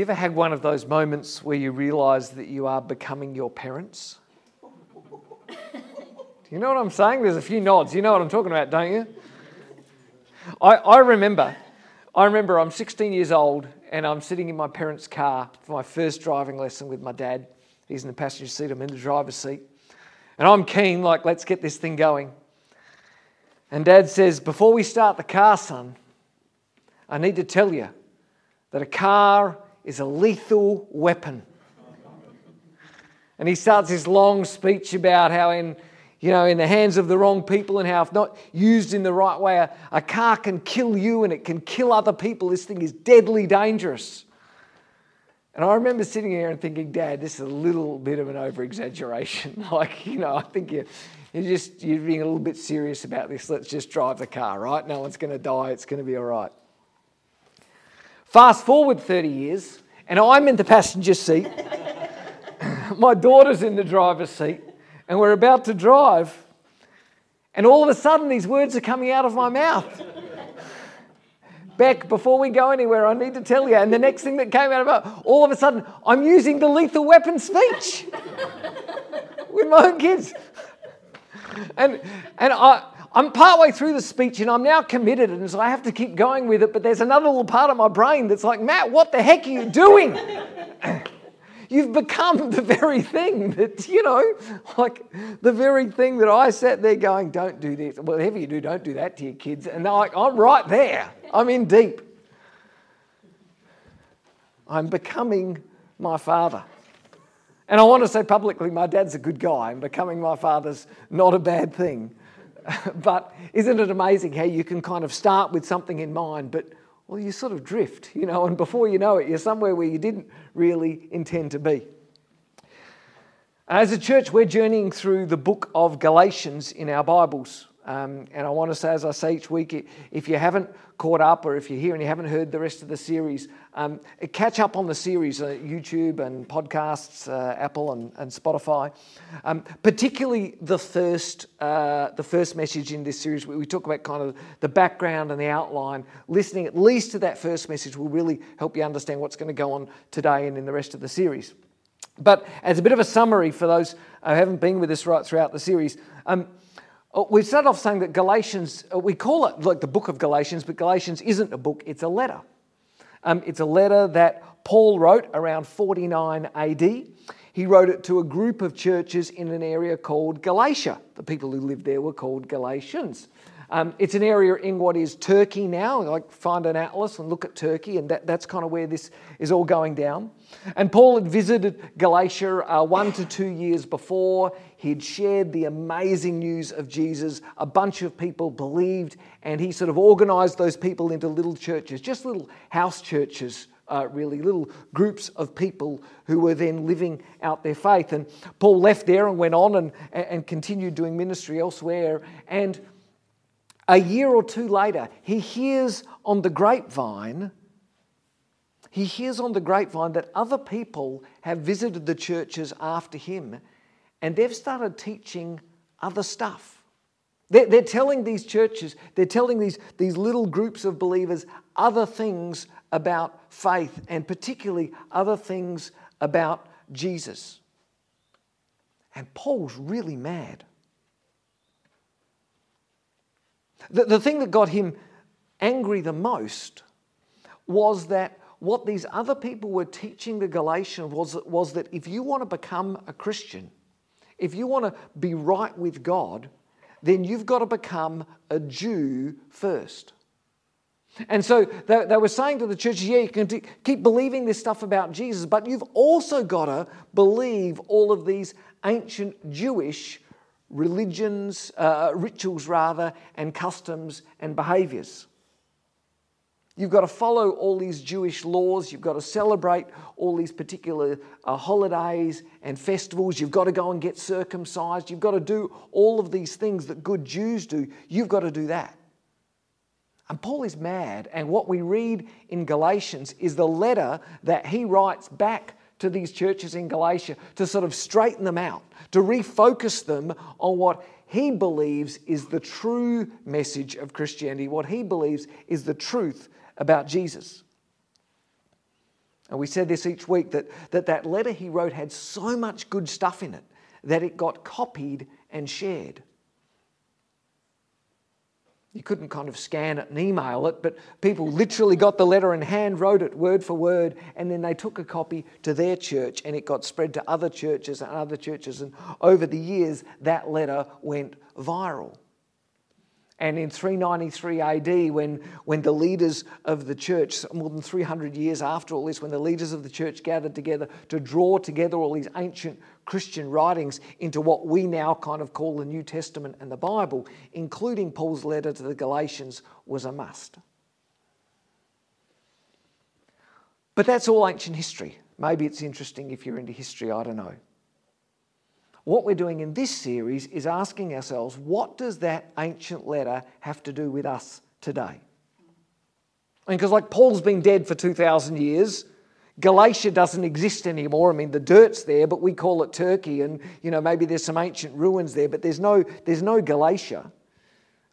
you ever had one of those moments where you realize that you are becoming your parents? Do you know what I'm saying? There's a few nods. You know what I'm talking about, don't you? I, I remember, I remember I'm 16 years old and I'm sitting in my parents' car for my first driving lesson with my dad. He's in the passenger seat, I'm in the driver's seat. And I'm keen, like, let's get this thing going. And dad says, Before we start the car, son, I need to tell you that a car is a lethal weapon. And he starts this long speech about how, in, you know, in the hands of the wrong people and how, if not used in the right way, a, a car can kill you and it can kill other people. This thing is deadly dangerous. And I remember sitting here and thinking, Dad, this is a little bit of an over exaggeration. like, you know, I think you're, you're just you're being a little bit serious about this. Let's just drive the car, right? No one's going to die. It's going to be all right. Fast forward 30 years, and I'm in the passenger seat. My daughter's in the driver's seat, and we're about to drive. And all of a sudden, these words are coming out of my mouth. Beck, before we go anywhere, I need to tell you. And the next thing that came out of my all of a sudden, I'm using the lethal weapon speech with my own kids. And, and I, I'm partway through the speech and I'm now committed, and so I have to keep going with it. But there's another little part of my brain that's like, Matt, what the heck are you doing? You've become the very thing that, you know, like the very thing that I sat there going, don't do this. Whatever you do, don't do that to your kids. And they're like, I'm right there. I'm in deep. I'm becoming my father. And I want to say publicly, my dad's a good guy, and becoming my father's not a bad thing. but isn't it amazing how you can kind of start with something in mind, but well, you sort of drift, you know, and before you know it, you're somewhere where you didn't really intend to be. As a church, we're journeying through the book of Galatians in our Bibles. Um, and I want to say, as I say each week, if you haven't caught up or if you're here and you haven't heard the rest of the series, um, catch up on the series, uh, YouTube and podcasts, uh, Apple and, and Spotify. Um, particularly the first, uh, the first message in this series, we, we talk about kind of the background and the outline. Listening at least to that first message will really help you understand what's going to go on today and in the rest of the series. But as a bit of a summary for those who haven't been with us right throughout the series, um, we started off saying that Galatians, uh, we call it like the book of Galatians, but Galatians isn't a book, it's a letter. Um, it's a letter that Paul wrote around 49 AD. He wrote it to a group of churches in an area called Galatia. The people who lived there were called Galatians. Um, it's an area in what is Turkey now. Like find an atlas and look at Turkey, and that, that's kind of where this is all going down. And Paul had visited Galatia uh, one to two years before. He'd shared the amazing news of Jesus. A bunch of people believed, and he sort of organized those people into little churches, just little house churches uh, really, little groups of people who were then living out their faith. And Paul left there and went on and, and continued doing ministry elsewhere. And a year or two later, he hears on the grapevine, he hears on the grapevine that other people have visited the churches after him and they've started teaching other stuff. They're, they're telling these churches, they're telling these, these little groups of believers other things about faith and particularly other things about Jesus. And Paul's really mad. The, the thing that got him angry the most was that what these other people were teaching the Galatians was, was that if you want to become a Christian, if you want to be right with God, then you've got to become a Jew first. And so they, they were saying to the church, yeah, you can t- keep believing this stuff about Jesus, but you've also got to believe all of these ancient Jewish religions, uh, rituals rather, and customs and behaviors. You've got to follow all these Jewish laws. You've got to celebrate all these particular uh, holidays and festivals. You've got to go and get circumcised. You've got to do all of these things that good Jews do. You've got to do that. And Paul is mad. And what we read in Galatians is the letter that he writes back to these churches in Galatia to sort of straighten them out, to refocus them on what he believes is the true message of Christianity, what he believes is the truth about Jesus. And we said this each week that, that that letter he wrote had so much good stuff in it that it got copied and shared. You couldn't kind of scan it and email it, but people literally got the letter in hand wrote it word for word, and then they took a copy to their church and it got spread to other churches and other churches. And over the years, that letter went viral. And in 393 AD, when, when the leaders of the church, more than 300 years after all this, when the leaders of the church gathered together to draw together all these ancient Christian writings into what we now kind of call the New Testament and the Bible, including Paul's letter to the Galatians, was a must. But that's all ancient history. Maybe it's interesting if you're into history, I don't know. What we're doing in this series is asking ourselves what does that ancient letter have to do with us today? And because, like, Paul's been dead for 2,000 years. Galatia doesn't exist anymore. I mean, the dirt's there, but we call it Turkey, and you know maybe there's some ancient ruins there, but there's no there's no Galatia.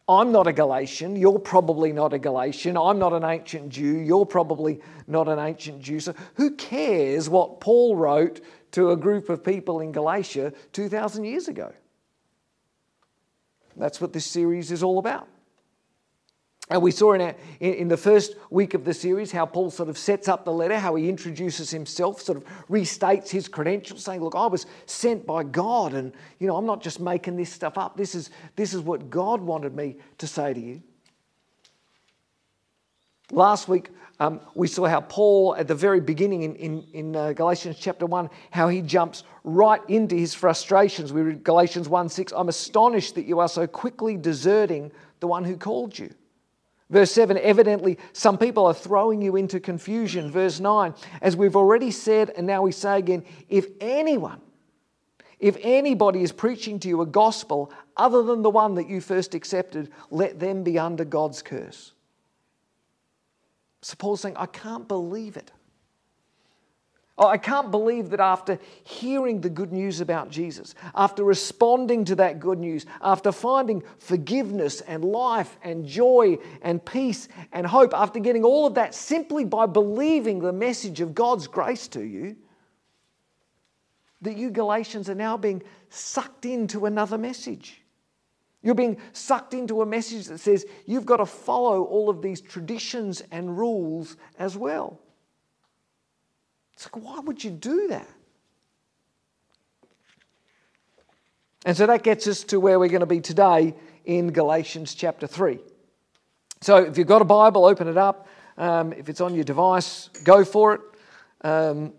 I'm not a Galatian. You're probably not a Galatian. I'm not an ancient Jew. You're probably not an ancient Jew. So who cares what Paul wrote to a group of people in Galatia 2,000 years ago. That's what this series is all about. And we saw in, in, the first week of the series how Paul sort of sets up the letter, how he introduces himself, sort of restates his credentials, saying, Look, I was sent by God, and you know, I'm not just making this stuff up. This is, this is what God wanted me to say to you. Last week, um, we saw how Paul, at the very beginning in, in, in uh, Galatians chapter 1, how he jumps right into his frustrations. We read Galatians 1 6, I'm astonished that you are so quickly deserting the one who called you. Verse 7, evidently, some people are throwing you into confusion. Verse 9, as we've already said, and now we say again, if anyone, if anybody is preaching to you a gospel other than the one that you first accepted, let them be under God's curse. So Paul's saying, I can't believe it. Oh, I can't believe that after hearing the good news about Jesus, after responding to that good news, after finding forgiveness and life and joy and peace and hope, after getting all of that simply by believing the message of God's grace to you, that you Galatians are now being sucked into another message. You're being sucked into a message that says you've got to follow all of these traditions and rules as well. It's like, why would you do that? And so that gets us to where we're going to be today in Galatians chapter 3. So if you've got a Bible, open it up. Um, if it's on your device, go for it. Um,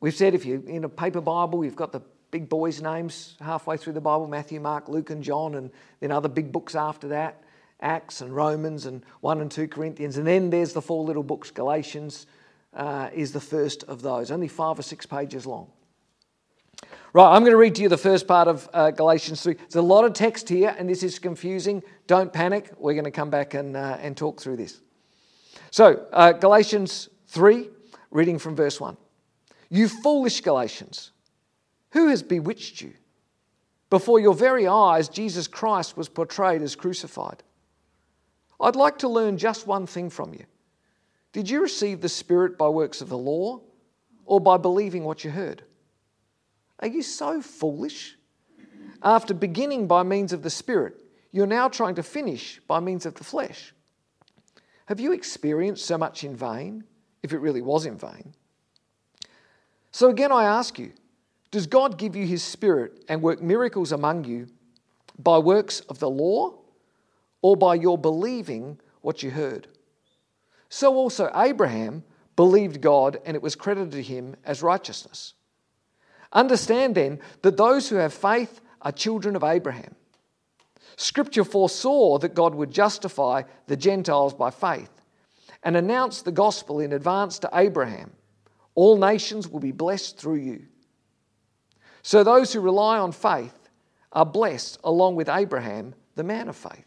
we've said if you're in a paper Bible, you've got the big boys' names halfway through the Bible Matthew, Mark, Luke, and John, and then other big books after that Acts and Romans, and 1 and 2 Corinthians. And then there's the four little books, Galatians uh, is the first of those, only five or six pages long. Right, I'm going to read to you the first part of uh, Galatians 3. There's a lot of text here, and this is confusing. Don't panic. We're going to come back and, uh, and talk through this. So, uh, Galatians 3, reading from verse 1. You foolish Galatians. Who has bewitched you? Before your very eyes, Jesus Christ was portrayed as crucified. I'd like to learn just one thing from you. Did you receive the Spirit by works of the law or by believing what you heard? Are you so foolish? After beginning by means of the Spirit, you're now trying to finish by means of the flesh. Have you experienced so much in vain, if it really was in vain? So again, I ask you, does God give you his spirit and work miracles among you by works of the law or by your believing what you heard? So also Abraham believed God and it was credited to him as righteousness. Understand then that those who have faith are children of Abraham. Scripture foresaw that God would justify the Gentiles by faith and announced the gospel in advance to Abraham. All nations will be blessed through you. So those who rely on faith are blessed along with Abraham, the man of faith.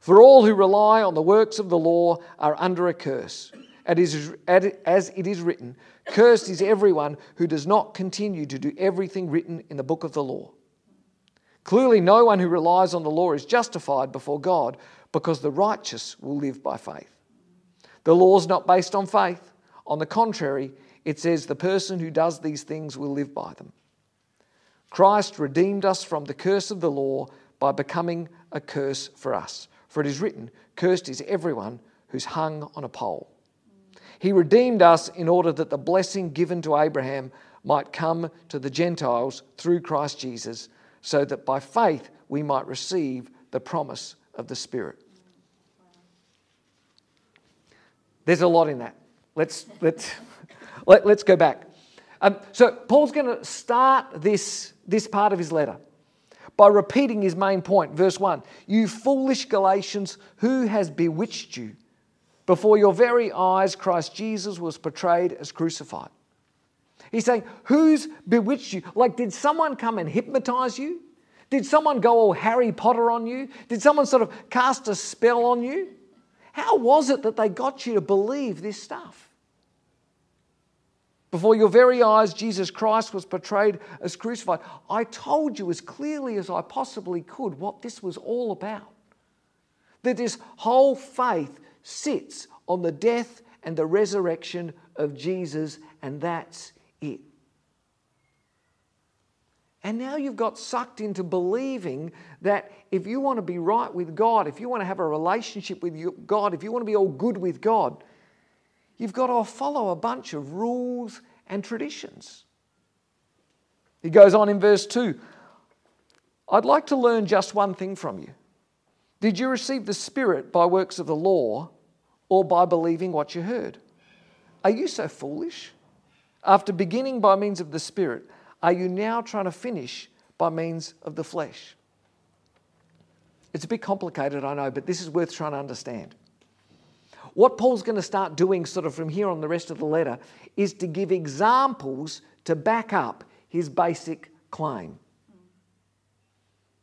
For all who rely on the works of the law are under a curse. As it is written, Cursed is everyone who does not continue to do everything written in the book of the law. Clearly, no one who relies on the law is justified before God because the righteous will live by faith. The law is not based on faith. On the contrary, it says the person who does these things will live by them. Christ redeemed us from the curse of the law by becoming a curse for us. For it is written, Cursed is everyone who's hung on a pole. He redeemed us in order that the blessing given to Abraham might come to the Gentiles through Christ Jesus, so that by faith we might receive the promise of the Spirit. There's a lot in that. Let's, let's, let, let's go back. Um, so, Paul's going to start this, this part of his letter by repeating his main point. Verse 1 You foolish Galatians, who has bewitched you? Before your very eyes, Christ Jesus was portrayed as crucified. He's saying, Who's bewitched you? Like, did someone come and hypnotize you? Did someone go all Harry Potter on you? Did someone sort of cast a spell on you? How was it that they got you to believe this stuff? Before your very eyes, Jesus Christ was portrayed as crucified. I told you as clearly as I possibly could what this was all about. That this whole faith sits on the death and the resurrection of Jesus, and that's it. And now you've got sucked into believing that if you want to be right with God, if you want to have a relationship with God, if you want to be all good with God, you've got to follow a bunch of rules and traditions. He goes on in verse 2 I'd like to learn just one thing from you. Did you receive the Spirit by works of the law or by believing what you heard? Are you so foolish? After beginning by means of the Spirit, are you now trying to finish by means of the flesh? It's a bit complicated, I know, but this is worth trying to understand. What Paul's going to start doing, sort of from here on the rest of the letter, is to give examples to back up his basic claim.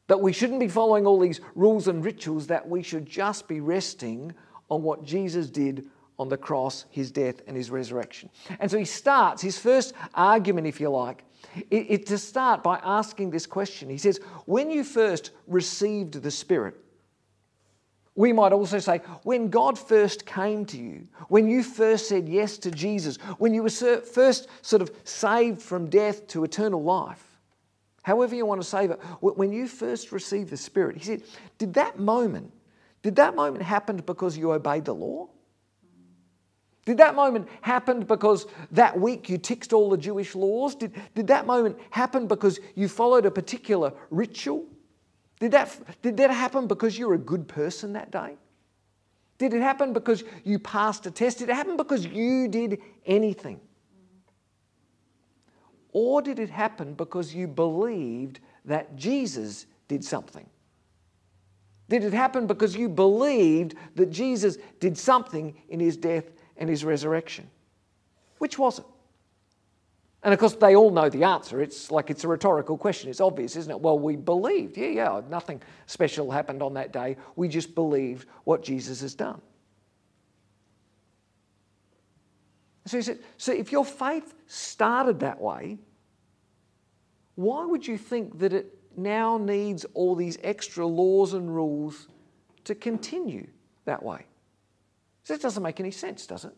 That we shouldn't be following all these rules and rituals, that we should just be resting on what Jesus did on the cross, his death, and his resurrection. And so he starts, his first argument, if you like, it, it, to start by asking this question. He says, When you first received the Spirit, we might also say, when God first came to you, when you first said yes to Jesus, when you were first sort of saved from death to eternal life, however you want to save it, when you first received the Spirit, he said, did that moment, did that moment happen because you obeyed the law? Did that moment happen because that week you ticked all the Jewish laws? Did, did that moment happen because you followed a particular ritual? Did that, did that happen because you were a good person that day? Did it happen because you passed a test? Did it happen because you did anything? Or did it happen because you believed that Jesus did something? Did it happen because you believed that Jesus did something in his death and his resurrection? Which was it? And of course, they all know the answer. It's like it's a rhetorical question. It's obvious, isn't it? Well, we believed. Yeah, yeah, nothing special happened on that day. We just believed what Jesus has done. So he said, so if your faith started that way, why would you think that it now needs all these extra laws and rules to continue that way? So it doesn't make any sense, does it?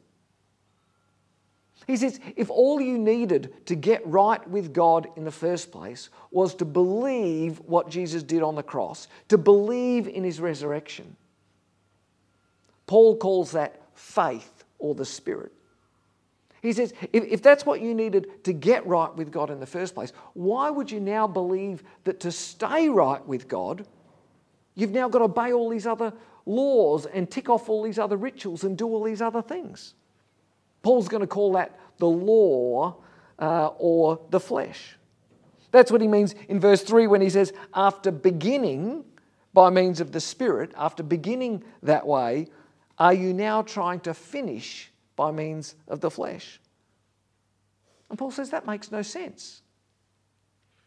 He says, if all you needed to get right with God in the first place was to believe what Jesus did on the cross, to believe in his resurrection, Paul calls that faith or the Spirit. He says, if, if that's what you needed to get right with God in the first place, why would you now believe that to stay right with God, you've now got to obey all these other laws and tick off all these other rituals and do all these other things. Paul's going to call that the law uh, or the flesh. That's what he means in verse 3 when he says, after beginning by means of the Spirit, after beginning that way, are you now trying to finish by means of the flesh? And Paul says that makes no sense.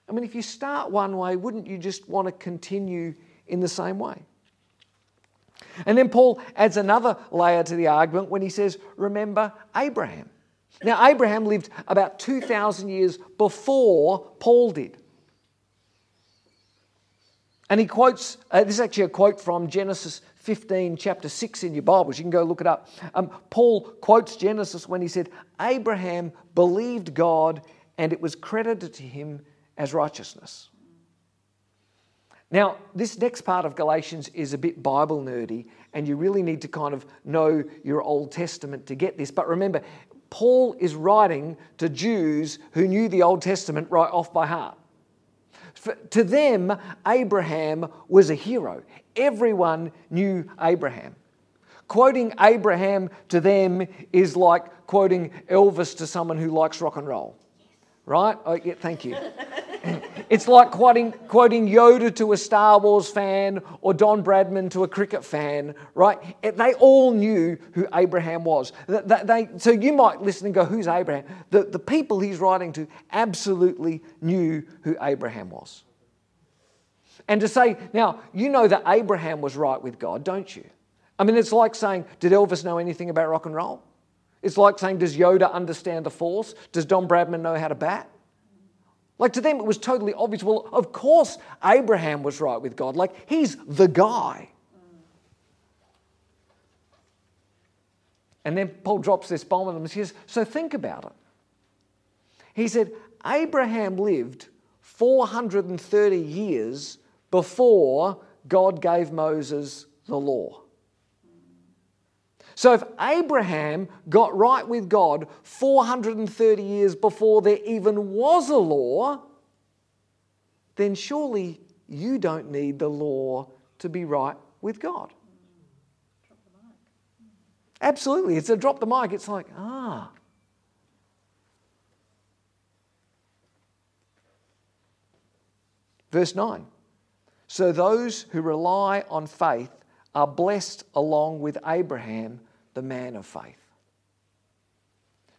I mean, if you start one way, wouldn't you just want to continue in the same way? And then Paul adds another layer to the argument when he says, Remember Abraham. Now, Abraham lived about 2,000 years before Paul did. And he quotes, uh, this is actually a quote from Genesis 15, chapter 6 in your Bibles. You can go look it up. Um, Paul quotes Genesis when he said, Abraham believed God and it was credited to him as righteousness. Now, this next part of Galatians is a bit Bible nerdy, and you really need to kind of know your Old Testament to get this. But remember, Paul is writing to Jews who knew the Old Testament right off by heart. For, to them, Abraham was a hero. Everyone knew Abraham. Quoting Abraham to them is like quoting Elvis to someone who likes rock and roll right? Oh, yeah, thank you. it's like quoting, quoting Yoda to a Star Wars fan or Don Bradman to a cricket fan, right? They all knew who Abraham was. They, so you might listen and go, Who's Abraham? The, the people he's writing to absolutely knew who Abraham was. And to say, now, you know that Abraham was right with God, don't you? I mean, it's like saying, Did Elvis know anything about rock and roll? It's like saying, Does Yoda understand the Force? Does Don Bradman know how to bat? Like to them, it was totally obvious. Well, of course, Abraham was right with God. Like, he's the guy. And then Paul drops this bomb on them and says, So think about it. He said, Abraham lived 430 years before God gave Moses the law. So if Abraham got right with God 430 years before there even was a law, then surely you don't need the law to be right with God. Absolutely. It's a drop the mic. It's like, ah. Verse 9. So those who rely on faith are blessed along with Abraham, the man of faith.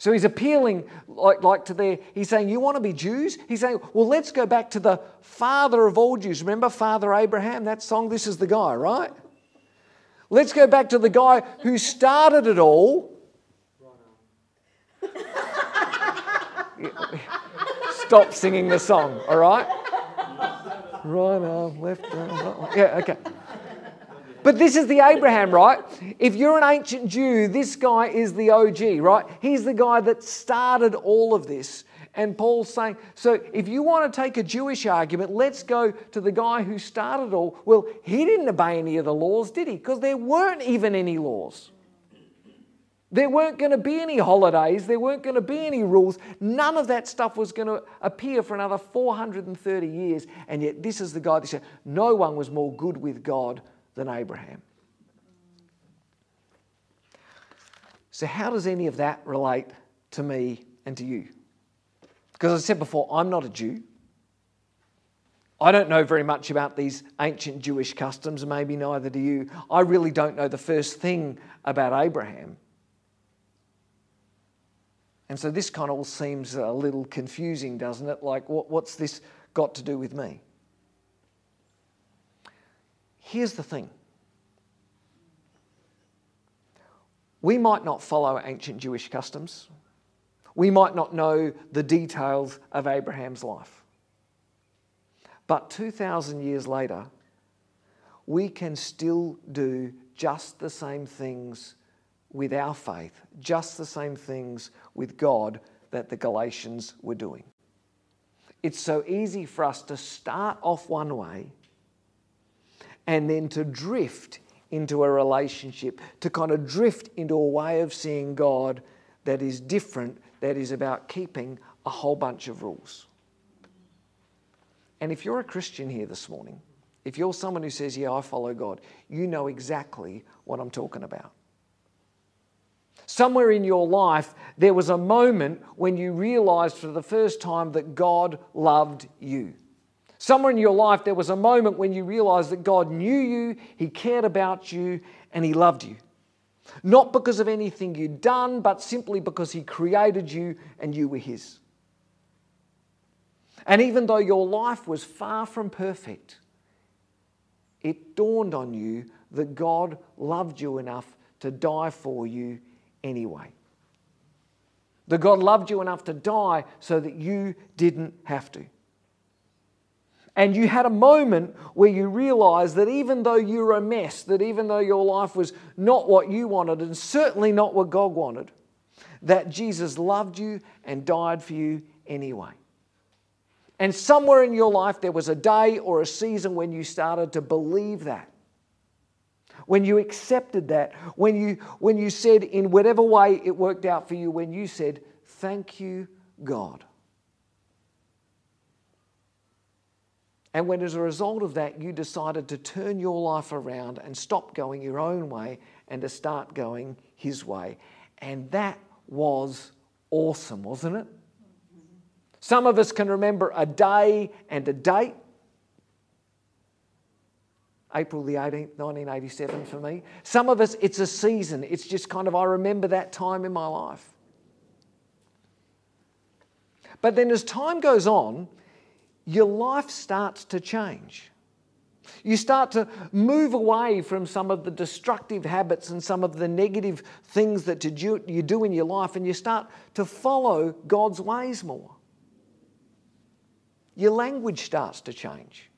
So he's appealing like, like to their, he's saying, You want to be Jews? He's saying, Well, let's go back to the father of all Jews. Remember Father Abraham? That song, this is the guy, right? Let's go back to the guy who started it all. Stop singing the song, all right? Right arm, left arm, right Yeah, okay. But this is the Abraham, right? If you're an ancient Jew, this guy is the OG, right? He's the guy that started all of this. And Paul's saying, so if you want to take a Jewish argument, let's go to the guy who started all. Well, he didn't obey any of the laws, did he? Because there weren't even any laws. There weren't going to be any holidays. There weren't going to be any rules. None of that stuff was going to appear for another 430 years. And yet, this is the guy that said, No one was more good with God than Abraham. So, how does any of that relate to me and to you? Because I said before, I'm not a Jew. I don't know very much about these ancient Jewish customs, maybe neither do you. I really don't know the first thing about Abraham. And so this kind of all seems a little confusing, doesn't it? Like, what's this got to do with me? Here's the thing we might not follow ancient Jewish customs, we might not know the details of Abraham's life. But 2,000 years later, we can still do just the same things with our faith, just the same things with God that the Galatians were doing. It's so easy for us to start off one way and then to drift into a relationship, to kind of drift into a way of seeing God that is different, that is about keeping a whole bunch of rules. And if you're a Christian here this morning, if you're someone who says, Yeah, I follow God, you know exactly what I'm talking about. Somewhere in your life, there was a moment when you realized for the first time that God loved you. Somewhere in your life, there was a moment when you realized that God knew you, He cared about you, and He loved you. Not because of anything you'd done, but simply because He created you and you were His. And even though your life was far from perfect, it dawned on you that God loved you enough to die for you anyway. That God loved you enough to die so that you didn't have to. And you had a moment where you realized that even though you were a mess, that even though your life was not what you wanted and certainly not what God wanted, that Jesus loved you and died for you anyway. And somewhere in your life, there was a day or a season when you started to believe that. When you accepted that, when you, when you said, in whatever way it worked out for you, when you said, Thank you, God. And when, as a result of that, you decided to turn your life around and stop going your own way and to start going His way. And that was awesome, wasn't it? Some of us can remember a day and a date. April the 18th, 1987 for me. Some of us, it's a season. It's just kind of, I remember that time in my life. But then as time goes on, your life starts to change. You start to move away from some of the destructive habits and some of the negative things that you do in your life, and you start to follow God's ways more. Your language starts to change.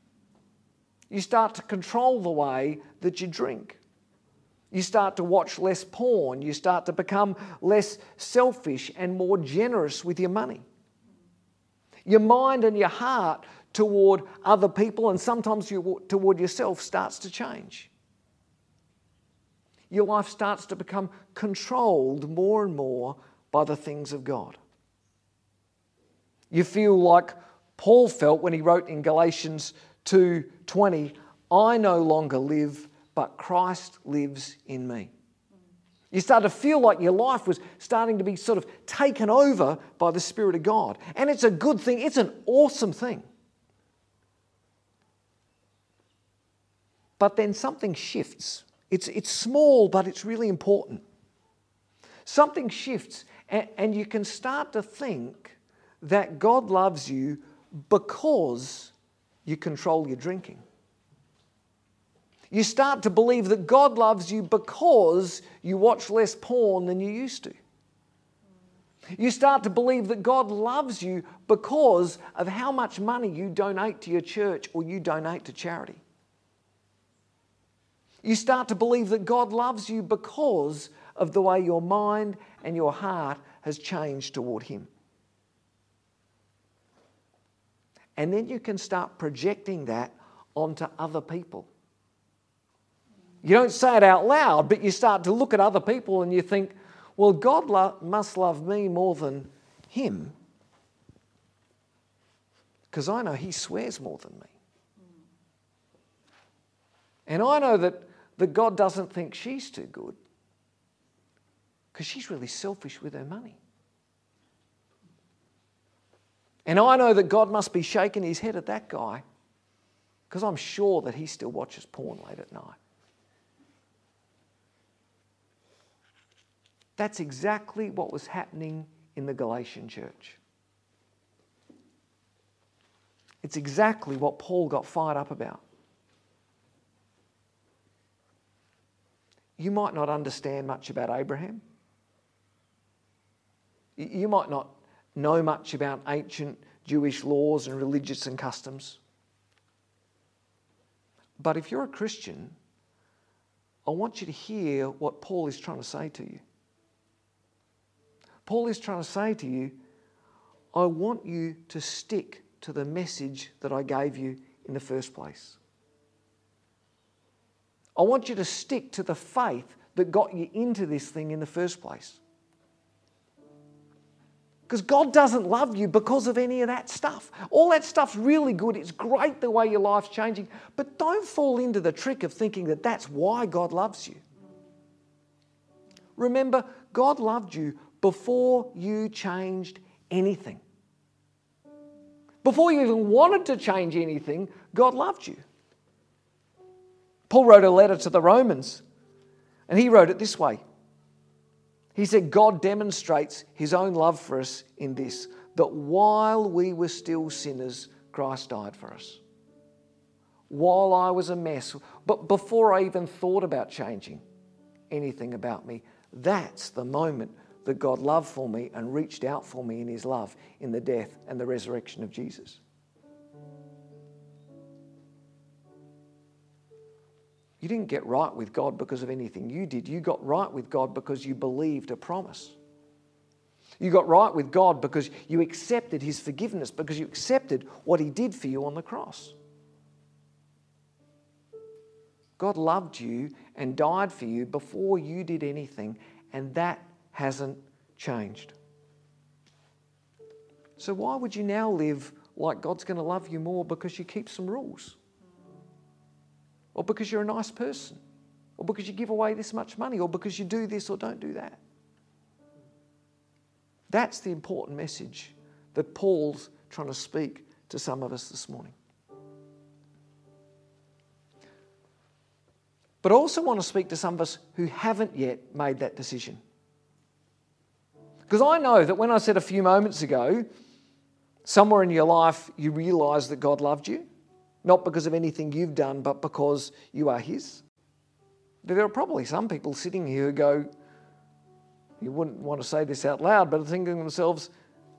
You start to control the way that you drink. You start to watch less porn. You start to become less selfish and more generous with your money. Your mind and your heart toward other people and sometimes you, toward yourself starts to change. Your life starts to become controlled more and more by the things of God. You feel like Paul felt when he wrote in Galatians 2:20, I no longer live, but Christ lives in me. You start to feel like your life was starting to be sort of taken over by the Spirit of God. And it's a good thing, it's an awesome thing. But then something shifts. It's, it's small, but it's really important. Something shifts, and, and you can start to think that God loves you because you control your drinking. You start to believe that God loves you because you watch less porn than you used to. You start to believe that God loves you because of how much money you donate to your church or you donate to charity. You start to believe that God loves you because of the way your mind and your heart has changed toward Him. And then you can start projecting that onto other people. You don't say it out loud, but you start to look at other people and you think, well, God lo- must love me more than him because I know he swears more than me. And I know that, that God doesn't think she's too good because she's really selfish with her money. And I know that God must be shaking his head at that guy because I'm sure that he still watches porn late at night. That's exactly what was happening in the Galatian church. It's exactly what Paul got fired up about. You might not understand much about Abraham. You might not know much about ancient Jewish laws and religious and customs. But if you're a Christian, I want you to hear what Paul is trying to say to you. Paul is trying to say to you, I want you to stick to the message that I gave you in the first place. I want you to stick to the faith that got you into this thing in the first place. Because God doesn't love you because of any of that stuff. All that stuff's really good. It's great the way your life's changing. But don't fall into the trick of thinking that that's why God loves you. Remember, God loved you before you changed anything. Before you even wanted to change anything, God loved you. Paul wrote a letter to the Romans, and he wrote it this way He said, God demonstrates his own love for us in this, that while we were still sinners, Christ died for us. While I was a mess, but before I even thought about changing anything about me, that's the moment that God loved for me and reached out for me in his love in the death and the resurrection of Jesus. You didn't get right with God because of anything you did. You got right with God because you believed a promise. You got right with God because you accepted His forgiveness, because you accepted what He did for you on the cross. God loved you and died for you before you did anything, and that hasn't changed. So, why would you now live like God's going to love you more because you keep some rules? Or because you're a nice person? Or because you give away this much money? Or because you do this or don't do that? That's the important message that Paul's trying to speak to some of us this morning. But I also want to speak to some of us who haven't yet made that decision. Because I know that when I said a few moments ago, somewhere in your life you realize that God loved you, not because of anything you've done, but because you are His. There are probably some people sitting here who go, you wouldn't want to say this out loud, but are thinking to themselves,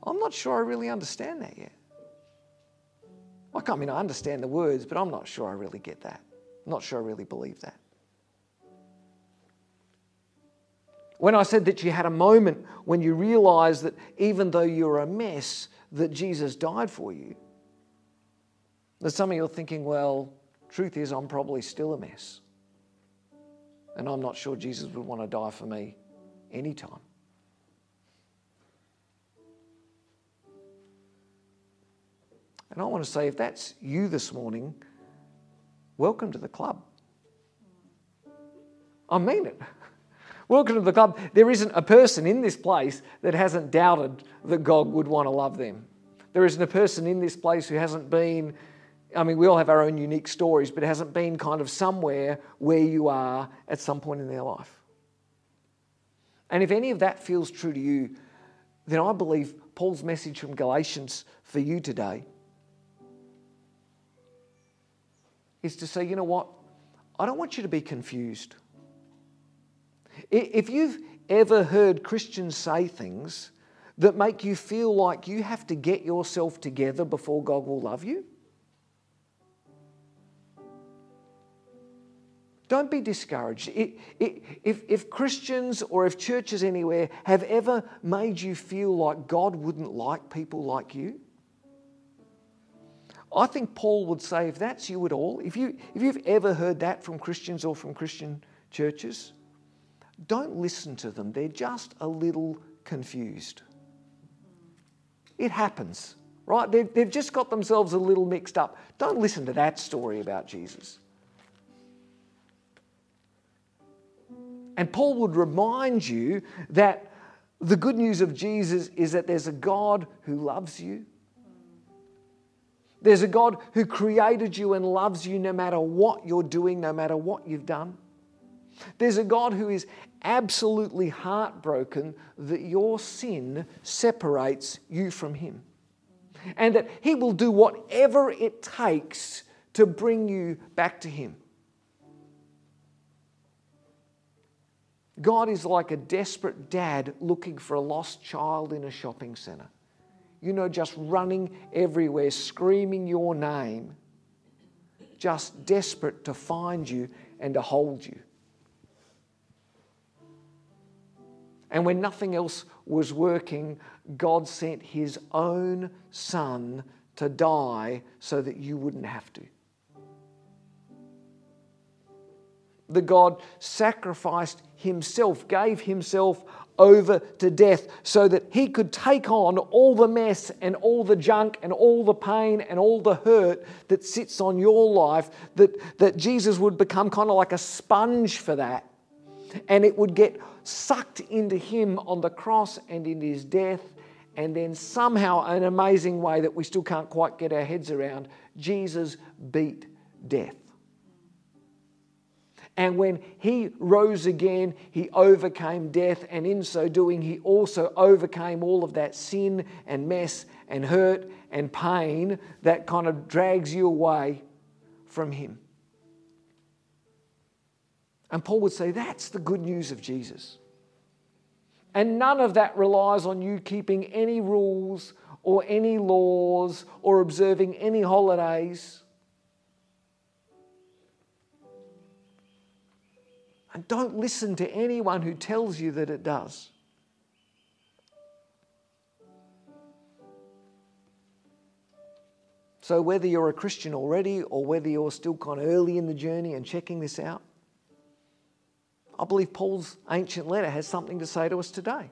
I'm not sure I really understand that yet. I mean, I understand the words, but I'm not sure I really get that. I'm not sure I really believe that. When I said that you had a moment when you realized that even though you're a mess, that Jesus died for you, that some of you are thinking, well, truth is, I'm probably still a mess. And I'm not sure Jesus would want to die for me anytime. And I want to say, if that's you this morning, welcome to the club. I mean it. Welcome to the club. There isn't a person in this place that hasn't doubted that God would want to love them. There isn't a person in this place who hasn't been, I mean, we all have our own unique stories, but hasn't been kind of somewhere where you are at some point in their life. And if any of that feels true to you, then I believe Paul's message from Galatians for you today is to say, you know what? I don't want you to be confused. If you've ever heard Christians say things that make you feel like you have to get yourself together before God will love you, Don't be discouraged. If, Christians or if churches anywhere have ever made you feel like God wouldn't like people like you, I think Paul would say if that's you at all, if, you, if you've ever heard that from Christians or from Christian churches, don't listen to them. They're just a little confused. It happens, right? They've, they've just got themselves a little mixed up. Don't listen to that story about Jesus. And Paul would remind you that the good news of Jesus is that there's a God who loves you. There's a God who created you and loves you no matter what you're doing, no matter what you've done. There's a God who is absolutely heartbroken that your sin separates you from Him. And that He will do whatever it takes to bring you back to Him. God is like a desperate dad looking for a lost child in a shopping centre. You know, just running everywhere, screaming your name, just desperate to find you and to hold you. And when nothing else was working, God sent His own Son to die so that you wouldn't have to. The God sacrificed Himself, gave Himself over to death so that He could take on all the mess and all the junk and all the pain and all the hurt that sits on your life, that, that Jesus would become kind of like a sponge for that. And it would get sucked into him on the cross and in his death. And then somehow, an amazing way that we still can't quite get our heads around, Jesus beat death. And when he rose again, he overcame death. And in so doing, he also overcame all of that sin and mess and hurt and pain that kind of drags you away from him. And Paul would say that's the good news of Jesus. And none of that relies on you keeping any rules or any laws or observing any holidays. And don't listen to anyone who tells you that it does. So, whether you're a Christian already or whether you're still kind of early in the journey and checking this out, I believe Paul's ancient letter has something to say to us today.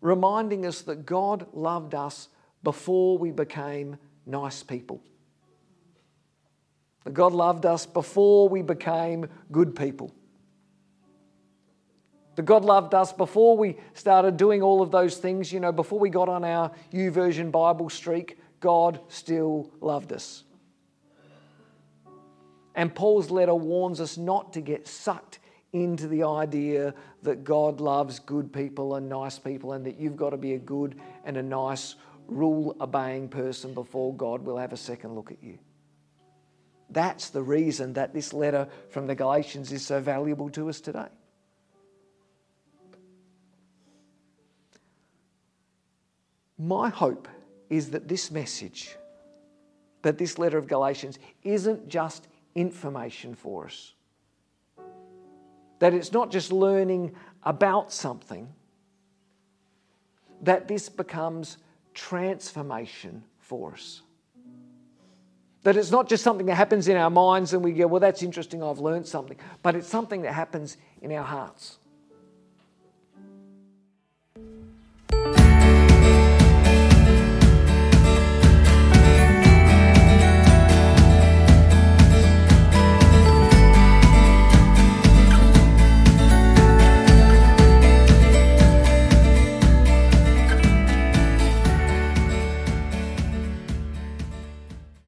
Reminding us that God loved us before we became nice people. That God loved us before we became good people. That God loved us before we started doing all of those things, you know, before we got on our YouVersion Bible streak, God still loved us. And Paul's letter warns us not to get sucked into the idea that God loves good people and nice people and that you've got to be a good and a nice, rule obeying person before God will have a second look at you. That's the reason that this letter from the Galatians is so valuable to us today. My hope is that this message, that this letter of Galatians, isn't just information for us. That it's not just learning about something, that this becomes transformation for us. That it's not just something that happens in our minds and we go, well, that's interesting, I've learned something, but it's something that happens in our hearts.